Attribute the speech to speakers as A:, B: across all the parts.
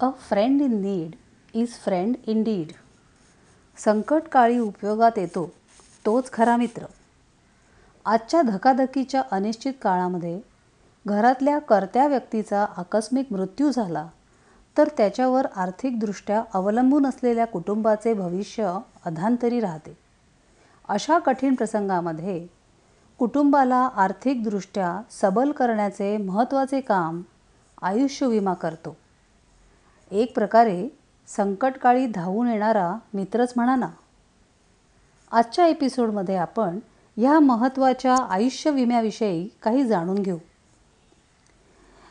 A: A friend in need is friend in deed संकटकाळी उपयोगात येतो तोच खरा मित्र. आजच्या धकाधकीच्या अनिश्चित काळामध्ये घरातल्या कर्त्या व्यक्तीचा आकस्मिक मृत्यू झाला तर त्याच्यावर आर्थिकदृष्ट्या अवलंबून असलेल्या कुटुंबाचे भविष्य अधांतरी राहते. अशा कठीण प्रसंगामध्ये कुटुंबाला आर्थिकदृष्ट्या सबल करण्याचे महत्त्वाचे काम आयुष्य विमा करतो. एक प्रकारे संकटकाळी धावून येणारा मित्रच म्हणा ना आजच्या एपिसोडमध्ये आपण ह्या महत्त्वाच्या आयुष्य विम्याविषयी काही जाणून घेऊ.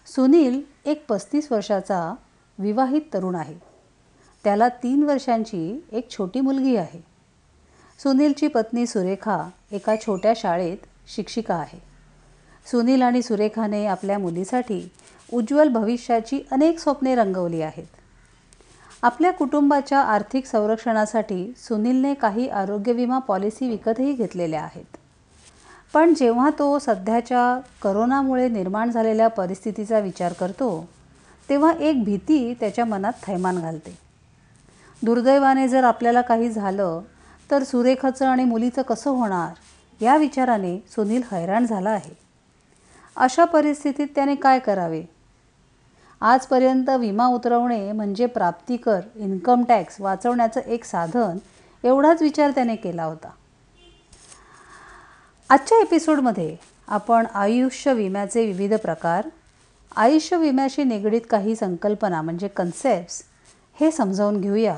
A: सुनील एक पस्तीस वर्षाचा विवाहित तरुण आहे. त्याला तीन वर्षांची एक छोटी मुलगी आहे. सुनीलची पत्नी सुरेखा एका छोट्या शाळेत शिक्षिका आहे. सुनील आणि सुरेखाने आपल्या मुलीसाठी उज्ज्वल भविष्याची अनेक स्वप्ने रंगवली आहेत. आपल्या कुटुंबाच्या आर्थिक संरक्षणासाठी सुनीलने काही आरोग्य विमा पॉलिसी विकतही घेतलेल्या आहेत. पण जेव्हा तो सध्याच्या करोनामुळे निर्माण झालेल्या परिस्थितीचा विचार करतो तेव्हा एक भीती त्याच्या मनात थैमान घालते. दुर्दैवाने जर आपल्याला काही झालं तर सुरेखाचं आणि मुलीचं कसं होणार या विचाराने सुनील हैराण झाला आहे. अशा परिस्थितीत त्याने काय करावे? आजपर्यंत विमा उतरवणे म्हणजे प्राप्तिकर इन्कम टॅक्स वाचवण्याचं एक साधन एवढाच विचार त्याने केला होता. आजच्या एपिसोडमध्ये आपण आयुष्य विम्याचे विविध प्रकार आयुष्य विम्याशी निगडीत काही संकल्पना म्हणजे कन्सेप्ट्स हे समजावून घेऊया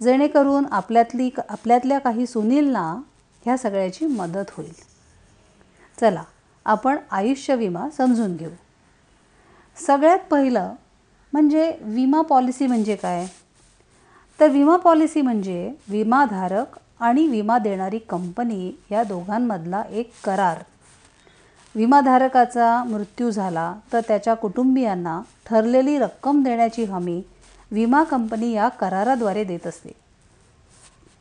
A: जेणेकरून आपल्यातली आपल्यातल्या काही सुनीलना ह्या सगळ्याची मदत होईल. चला आपण आयुष्य विमा समजून घेऊ. सगळ्यात पहिलं म्हणजे विमा पॉलिसी म्हणजे काय? तर विमा पॉलिसी म्हणजे विमाधारक आणि विमा देणारी कंपनी या दोघांमधला एक करार. विमाधारकाचा मृत्यू झाला तर त्याच्या कुटुंबियांना ठरलेली रक्कम देण्याची हमी विमा कंपनी या कराराद्वारे देत असते.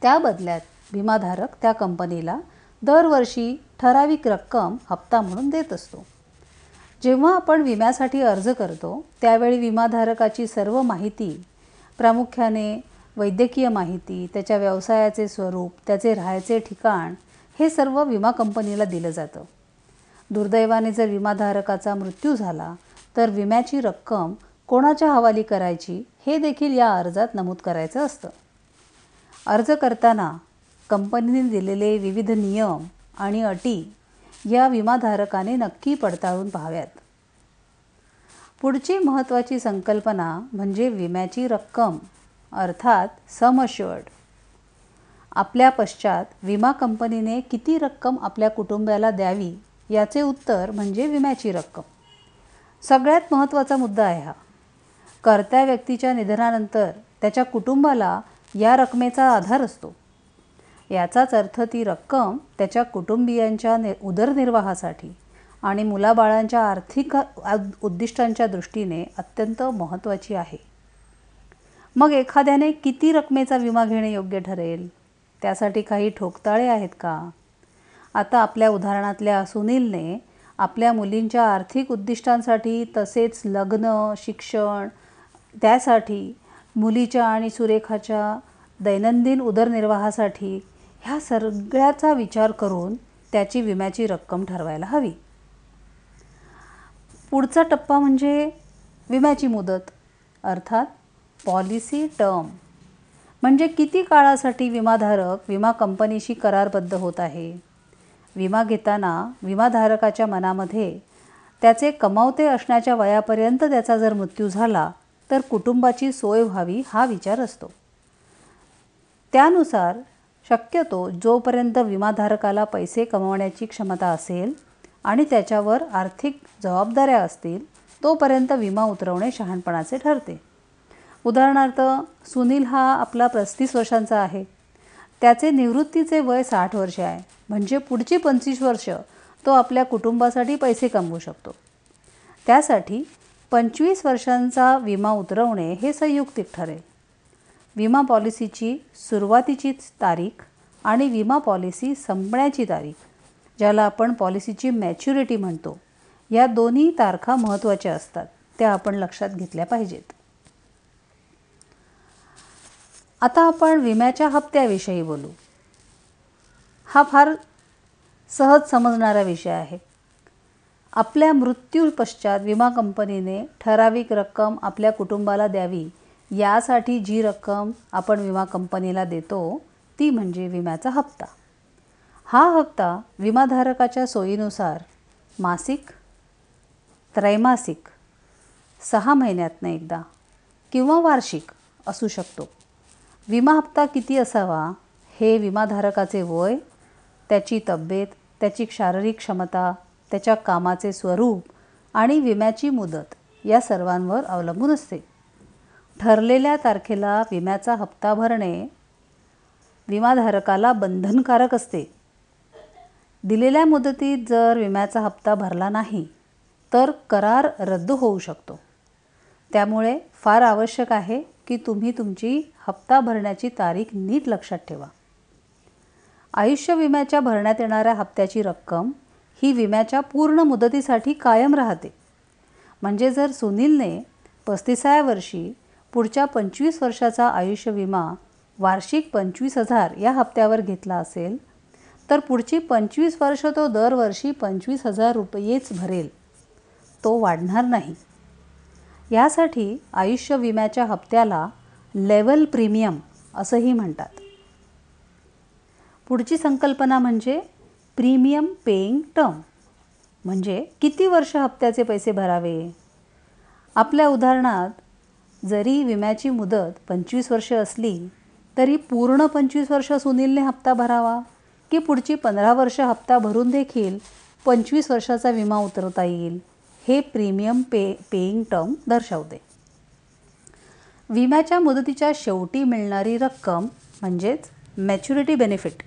A: त्या बदल्यात विमाधारक त्या कंपनीला दरवर्षी ठराविक रक्कम हप्ता म्हणून देत असतो. जेव्हा आपण विम्यासाठी अर्ज करतो त्यावेळी विमाधारकाची सर्व माहिती प्रामुख्याने वैद्यकीय माहिती त्याच्या व्यवसायाचे स्वरूप त्याचे राहायचे ठिकाण हे सर्व विमा कंपनीला दिलं जातं. दुर्दैवाने जर विमाधारकाचा मृत्यू झाला तर विम्याची रक्कम कोणाच्या हवाली करायची हे देखील या अर्जात नमूद करायचं असतं. अर्ज करताना कंपनीने दिलेले विविध नियम आणि अटी या विमाधारकाने नक्की पडताळून पाहाव्यात. पुढची महत्त्वाची संकल्पना म्हणजे विम्याची रक्कम अर्थात सम आपल्या पश्चात विमा कंपनीने किती रक्कम आपल्या कुटुंबाला द्यावी याचे उत्तर म्हणजे विम्याची रक्कम. सगळ्यात महत्त्वाचा मुद्दा आहे हा. कर्त्या व्यक्तीच्या निधनानंतर त्याच्या कुटुंबाला या रकमेचा आधार असतो. याचाच अर्थ ती रक्कम त्याच्या कुटुंबियांच्या नि उदरनिर्वाहासाठी आणि मुलाबाळांच्या आर्थिक उद्दिष्टांच्या दृष्टीने अत्यंत महत्त्वाची आहे. मग एखाद्याने किती रकमेचा विमा घेणे योग्य ठरेल? त्यासाठी काही ठोकताळे आहेत का? आता आपल्या उदाहरणातल्या सुनीलने आपल्या मुलींच्या आर्थिक उद्दिष्टांसाठी तसेच लग्न शिक्षण त्यासाठी मुलीच्या आणि सुरेखाच्या दैनंदिन उदरनिर्वाहासाठी ह्या सगळ्याचा विचार करून त्याची विम्याची रक्कम ठरवायला हवी. पुढचा टप्पा म्हणजे विम्याची मुदत अर्थात पॉलिसी टर्म. म्हणजे किती काळासाठी विमाधारक विमा कंपनीशी करारबद्ध होत आहे? विमा घेताना विमाधारकाच्या मनामध्ये त्याचे कमावते असण्याच्या वयापर्यंत त्याचा जर मृत्यू झाला तर कुटुंबाची सोय व्हावी हा विचार असतो. त्यानुसार शक्यतो जोपर्यंत विमाधारकाला पैसे कमवण्याची क्षमता असेल आणि त्याच्यावर आर्थिक जबाबदाऱ्या असतील तोपर्यंत विमा उतरवणे शहाणपणाचे ठरते. उदाहरणार्थ सुनील हा आपला पस्तीस वर्षांचा आहे. त्याचे निवृत्तीचे वय साठ वर्षे आहे. म्हणजे पुढची पंचवीस वर्ष तो आपल्या कुटुंबासाठी पैसे कमवू शकतो. त्यासाठी पंचवीस वर्षांचा विमा उतरवणे हे संयुक्तिक ठरेल. विमा पॉलिसीची सुरुवातीची तारीख आणि विमा पॉलिसी संपण्याची तारीख ज्याला आपण पॉलिसीची मॅच्युरिटी म्हणतो या दोन्ही तारखा महत्त्वाच्या असतात त्या आपण लक्षात घेतल्या पाहिजेत. आता आपण विम्याच्या हप्त्याविषयी बोलू. हा फार सहज समजणारा विषय आहे. आपल्या मृत्यू पश्चात विमा कंपनीने ठराविक रक्कम आपल्या कुटुंबाला द्यावी यासाठी जी रक्कम आपण विमा कंपनीला देतो ती म्हणजे विम्याचा हप्ता. हा हप्ता विमाधारकाच्या सोयीनुसार मासिक त्रैमासिक सहा महिन्यातनं एकदा किंवा वार्षिक असू शकतो. विमा हप्ता किती असावा हे विमाधारकाचे वय त्याची तब्येत त्याची शारीरिक क्षमता त्याच्या कामाचे स्वरूप आणि विम्याची मुदत या सर्वांवर अवलंबून असते. ठरलेल्या तारखेला विम्याचा हप्ता भरणे विमाधारकाला बंधनकारक असते. दिलेल्या मुदतीत जर विम्याचा हप्ता भरला नाही तर करार रद्द होऊ शकतो. त्यामुळे फार आवश्यक आहे की तुम्ही तुमची हप्ता भरण्याची तारीख नीट लक्षात ठेवा. आयुष्य विम्याच्या भरण्यात येणाऱ्या हप्त्याची रक्कम ही विम्याच्या पूर्ण मुदतीसाठी कायम राहते. म्हणजे जर सुनीलने पस्तीसाव्या वर्षी पुढच्या पंचवीस वर्षाचा आयुष्य विमा वार्षिक पंचवीस हजार या हप्त्यावर घेतला असेल तर पुढची पंचवीस वर्ष तो दरवर्षी पंचवीस हजार रुपयेच भरेल. तो वाढणार नाही. यासाठी आयुष्य विम्याच्या हप्त्याला लेवल प्रीमियम असंही म्हणतात. पुढची संकल्पना म्हणजे प्रीमियम पेईंग टर्म. म्हणजे किती वर्ष हप्त्याचे पैसे भरावे? आपल्या उदाहरणात जरी विम्याची मुदत पंचवीस वर्ष असली तरी पूर्ण पंचवीस वर्ष सुनीलने हप्ता भरावा की पुढची पंधरा वर्ष हप्ता भरून देखील पंचवीस वर्षाचा विमा उतरवता येईल हे प्रीमियम पे पेईंग टर्म दर्शवते. विम्याच्या मुदतीच्या शेवटी मिळणारी रक्कम म्हणजेच मॅच्युरिटी बेनिफिट.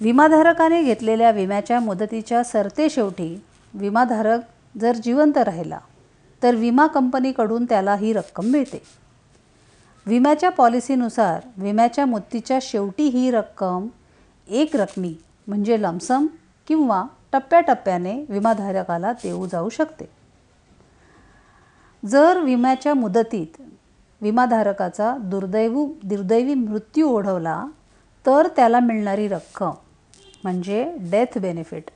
A: विमाधारकाने घेतलेल्या विम्याच्या मुदतीच्या सरते शेवटी विमाधारक जर जिवंत राहिला तर विमा कंपनीकडून त्याला ही रक्कम मिळते. विम्याच्या पॉलिसीनुसार विम्याच्या मुदतीच्या शेवटी ही रक्कम एक रकमी म्हणजे लमसम किंवा टप्प्याटप्प्याने विमाधारकाला देऊ जाऊ शकते. जर विम्याच्या मुदतीत विमाधारकाचा दुर्दैव दुर्दैवी मृत्यू ओढवला तर त्याला मिळणारी रक्कम म्हणजे डेथ बेनिफिट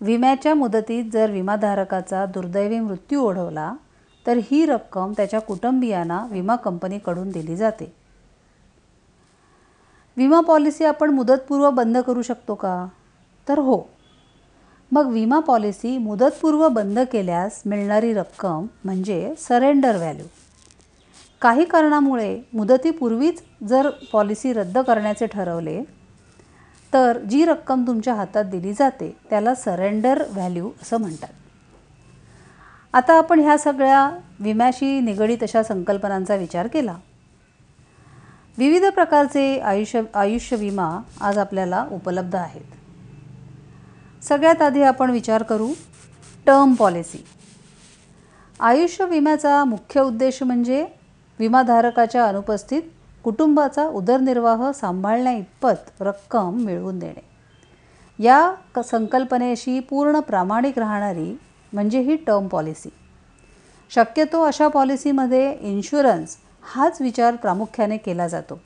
A: विम्याच्या मुदतीत जर विमाधारकाचा दुर्दैवी मृत्यू ओढवला तर ही रक्कम त्याच्या कुटुंबियांना विमा कंपनीकडून दिली जाते. विमा पॉलिसी आपण मुदतपूर्व बंद करू शकतो का? तर हो. मग विमा पॉलिसी मुदतपूर्व बंद केल्यास मिळणारी रक्कम म्हणजे सरेंडर व्हॅल्यू. काही कारणामुळे मुदतीपूर्वीच जर पॉलिसी रद्द करण्याचे ठरवले तर जी रक्कम तुमच्या हातात दिली जाते त्याला सरेंडर व्हॅल्यू असं म्हणतात. आता आपण ह्या सगळ्या विम्याशी निगडीत अशा संकल्पनांचा विचार केला. विविध प्रकारचे आयुष्य आयुष्य विमा आज आपल्याला उपलब्ध आहेत. सगळ्यात आधी आपण विचार करू टर्म पॉलिसी आयुष्य विम्याचा मुख्य उद्देश म्हणजे विमाधारकाच्या अनुपस्थित कुटुंबाचा उदरनिर्वाह सांभाळण्याइतपत रक्कम मिळवून देणे. या क संकल्पनेशी पूर्ण प्रामाणिक राहणारी म्हणजे ही टर्म पॉलिसी. शक्यतो अशा पॉलिसीमध्ये इन्शुरन्स हाच विचार प्रामुख्याने केला जातो.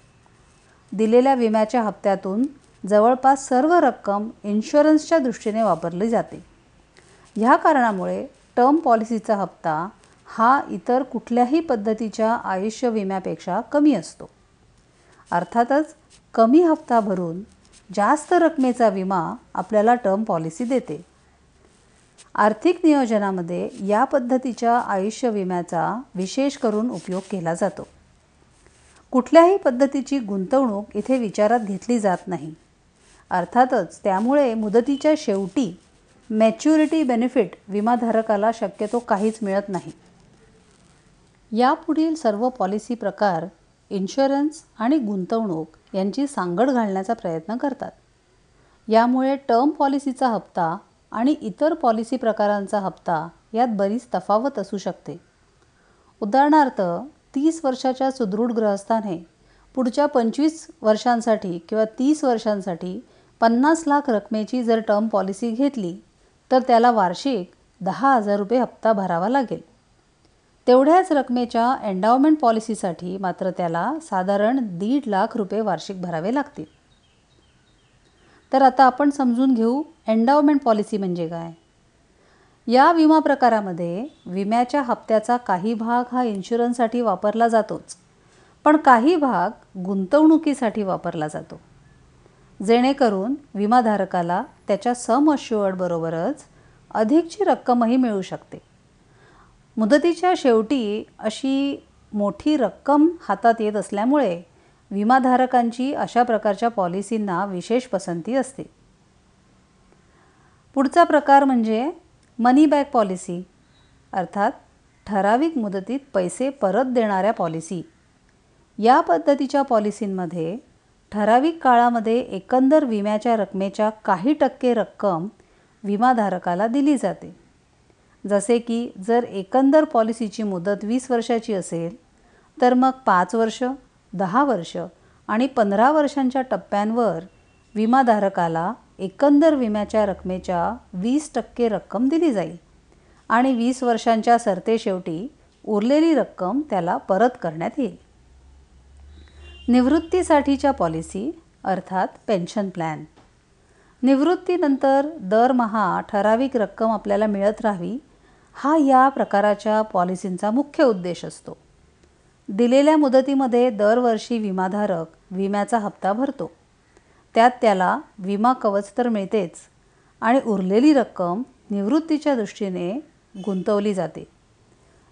A: दिलेल्या विम्याच्या हप्त्यातून जवळपास सर्व रक्कम इन्शुरन्सच्या दृष्टीने वापरली जाते. ह्या कारणामुळे टर्म पॉलिसीचा हप्ता हा इतर कुठल्याही पद्धतीच्या आयुष्य विम्यापेक्षा कमी असतो. अर्थातच कमी हप्ता भरून जास्त रकमेचा विमा आपल्याला टर्म पॉलिसी देते. आर्थिक नियोजनामध्ये या पद्धतीच्या आयुष्य विम्याचा विशेष करून उपयोग केला जातो. कुठल्याही पद्धतीची गुंतवणूक इथे विचारात घेतली जात नाही. अर्थातच त्यामुळे मुदतीच्या शेवटी मॅच्युरिटी बेनिफिट विमाधारकाला शक्यतो काहीच मिळत नाही. यापुढील सर्व पॉलिसी प्रकार इन्शुरन्स आणि गुंतवणूक यांची सांगड घालण्याचा प्रयत्न करतात. यामुळे टर्म पॉलिसीचा हप्ता आणि इतर पॉलिसी प्रकारांचा हप्ता यात बरीच तफावत असू शकते. उदाहरणार्थ तीस वर्षाच्या सुदृढ ग्रहस्थाने पुढच्या पंचवीस वर्षांसाठी किंवा तीस वर्षांसाठी पन्नास लाख रकमेची जर टर्म पॉलिसी घेतली तर त्याला वार्षिक दहा हजार रुपये हप्ता भरावा लागेल. तेवढ्याच रकमेच्या एन्डावमेंट पॉलिसीसाठी मात्र त्याला साधारण दीड लाख रुपये वार्षिक भरावे लागतील. तर आता आपण समजून घेऊ एन्डावमेंट पॉलिसी म्हणजे काय? या विमा प्रकारामध्ये विम्याच्या हप्त्याचा काही भाग हा इन्शुरन्ससाठी वापरला जातोच पण काही भाग गुंतवणुकीसाठी वापरला जातो. जेणेकरून विमाधारकाला त्याच्या सम बरोबरच अधिकची रक्कमही मिळू शकते. मुदतीच्या शेवटी अशी मोठी रक्कम हातात येत असल्यामुळे विमाधारकांची अशा प्रकारच्या पॉलिसींना विशेष पसंती असते. पुढचा प्रकार म्हणजे मनी बॅक पॉलिसी अर्थात ठराविक मुदतीत पैसे परत देणाऱ्या पॉलिसी. या पद्धतीच्या पॉलिसींमध्ये ठराविक काळामध्ये एकंदर विम्याच्या रकमेच्या काही टक्के रक्कम विमाधारकाला दिली जाते. जसे की जर एकंदर पॉलिसीची मुदत वीस वर्षाची असेल तर मग पाच वर्ष दहा वर्ष आणि पंधरा वर्षांच्या टप्प्यांवर विमाधारकाला एकंदर विम्याच्या रकमेच्या वीस टक्के रक्कम दिली जाईल आणि वीस वर्षांच्या सरतेशेवटी उरलेली रक्कम त्याला परत करण्यात येईल. निवृत्तीसाठीच्या पॉलिसी अर्थात पेन्शन प्लॅन. निवृत्तीनंतर दरमहा ठराविक रक्कम आपल्याला मिळत राहावी हा या प्रकाराच्या पॉलिसींचा मुख्य उद्देश असतो. दिलेल्या मुदतीमध्ये दरवर्षी विमाधारक विम्याचा हप्ता भरतो. त्यात त्याला विमा कवच तर मिळतेच आणि उरलेली रक्कम निवृत्तीच्या दृष्टीने गुंतवली जाते.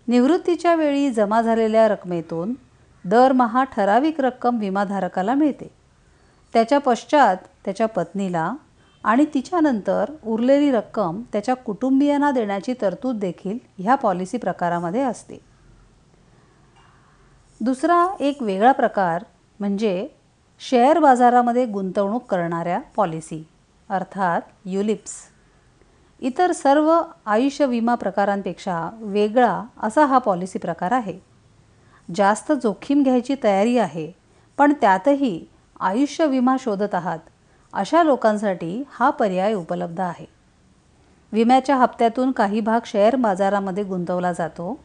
A: निवृत्तीच्या वेळी जमा झालेल्या रकमेतून दरमहा ठराविक रक्कम विमाधारकाला मिळते. त्याच्या पश्चात त्याच्या पत्नीला आणि तिच्यानंतर उरलेली रक्कम त्याच्या कुटुंबियांना देण्याची तरतूद देखील ह्या पॉलिसी प्रकारामध्ये असते. दुसरा एक वेगळा प्रकार म्हणजे शेअर बाजारामध्ये गुंतवणूक करणाऱ्या पॉलिसी अर्थात युलिप्स. इतर सर्व आयुष्य विमा प्रकारांपेक्षा वेगळा असा हा पॉलिसी प्रकार आहे. जास्त जोखीम घ्यायची तयारी आहे पण त्यातही आयुष्य विमा शोधत आहात अशा लोकांसाठी हा पर्याय उपलब्ध आहे. विम्याच्या हप्त्यातून काही भाग शेअर बाजारामध्ये गुंतवला जातो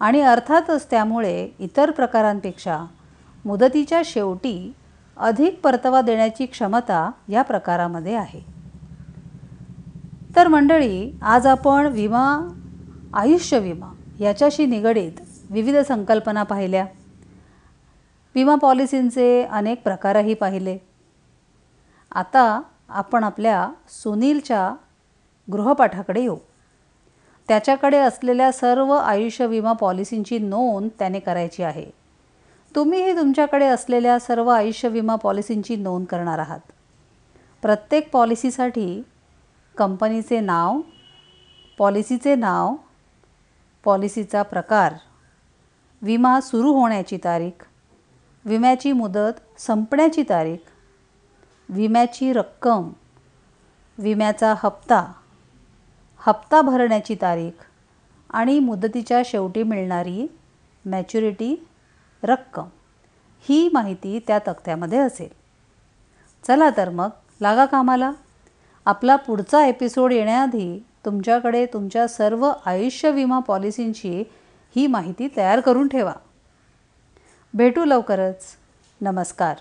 A: आणि अर्थातच त्यामुळे इतर प्रकारांपेक्षा मुदतीच्या शेवटी अधिक परतावा देण्याची क्षमता या प्रकारामध्ये आहे. तर मंडळी आज आपण विमा आयुष्य विमा याच्याशी निगडीत विविध संकल्पना पाहिल्या. विमा पॉलिसींचे अनेक प्रकारही पाहिले. आता आपण आपल्या सुनीलच्या गृहपाठाकडे येऊ. त्याच्याकडे असलेल्या सर्व आयुष्य विमा पॉलिसींची नोंद त्याने करायची आहे. तुम्हीही तुमच्याकडे असलेल्या सर्व आयुष्य विमा पॉलिसींची नोंद करणार आहात. प्रत्येक पॉलिसीसाठी कंपनीचे नाव पॉलिसीचे नाव पॉलिसीचा प्रकार विमा सुरू होण्याची तारीख विम्याची मुदत संपण्याची तारीख विम्याची रक्कम विम्याचा हप्ता हप्ता भरण्याची तारीख आणि मुदतीच्या शेवटी मिळणारी मॅच्युरिटी रक्कम. ही माहिती त्या तक्त्यामध्ये असेल. चला तर मग लागा कामाला. आपला पुढचा एपिसोड येण्याआधी तुमच्याकडे तुमच्या सर्व आयुष्य विमा पॉलिसींची ही माहिती तयार करून ठेवा. भेटू लवकरच. नमस्कार.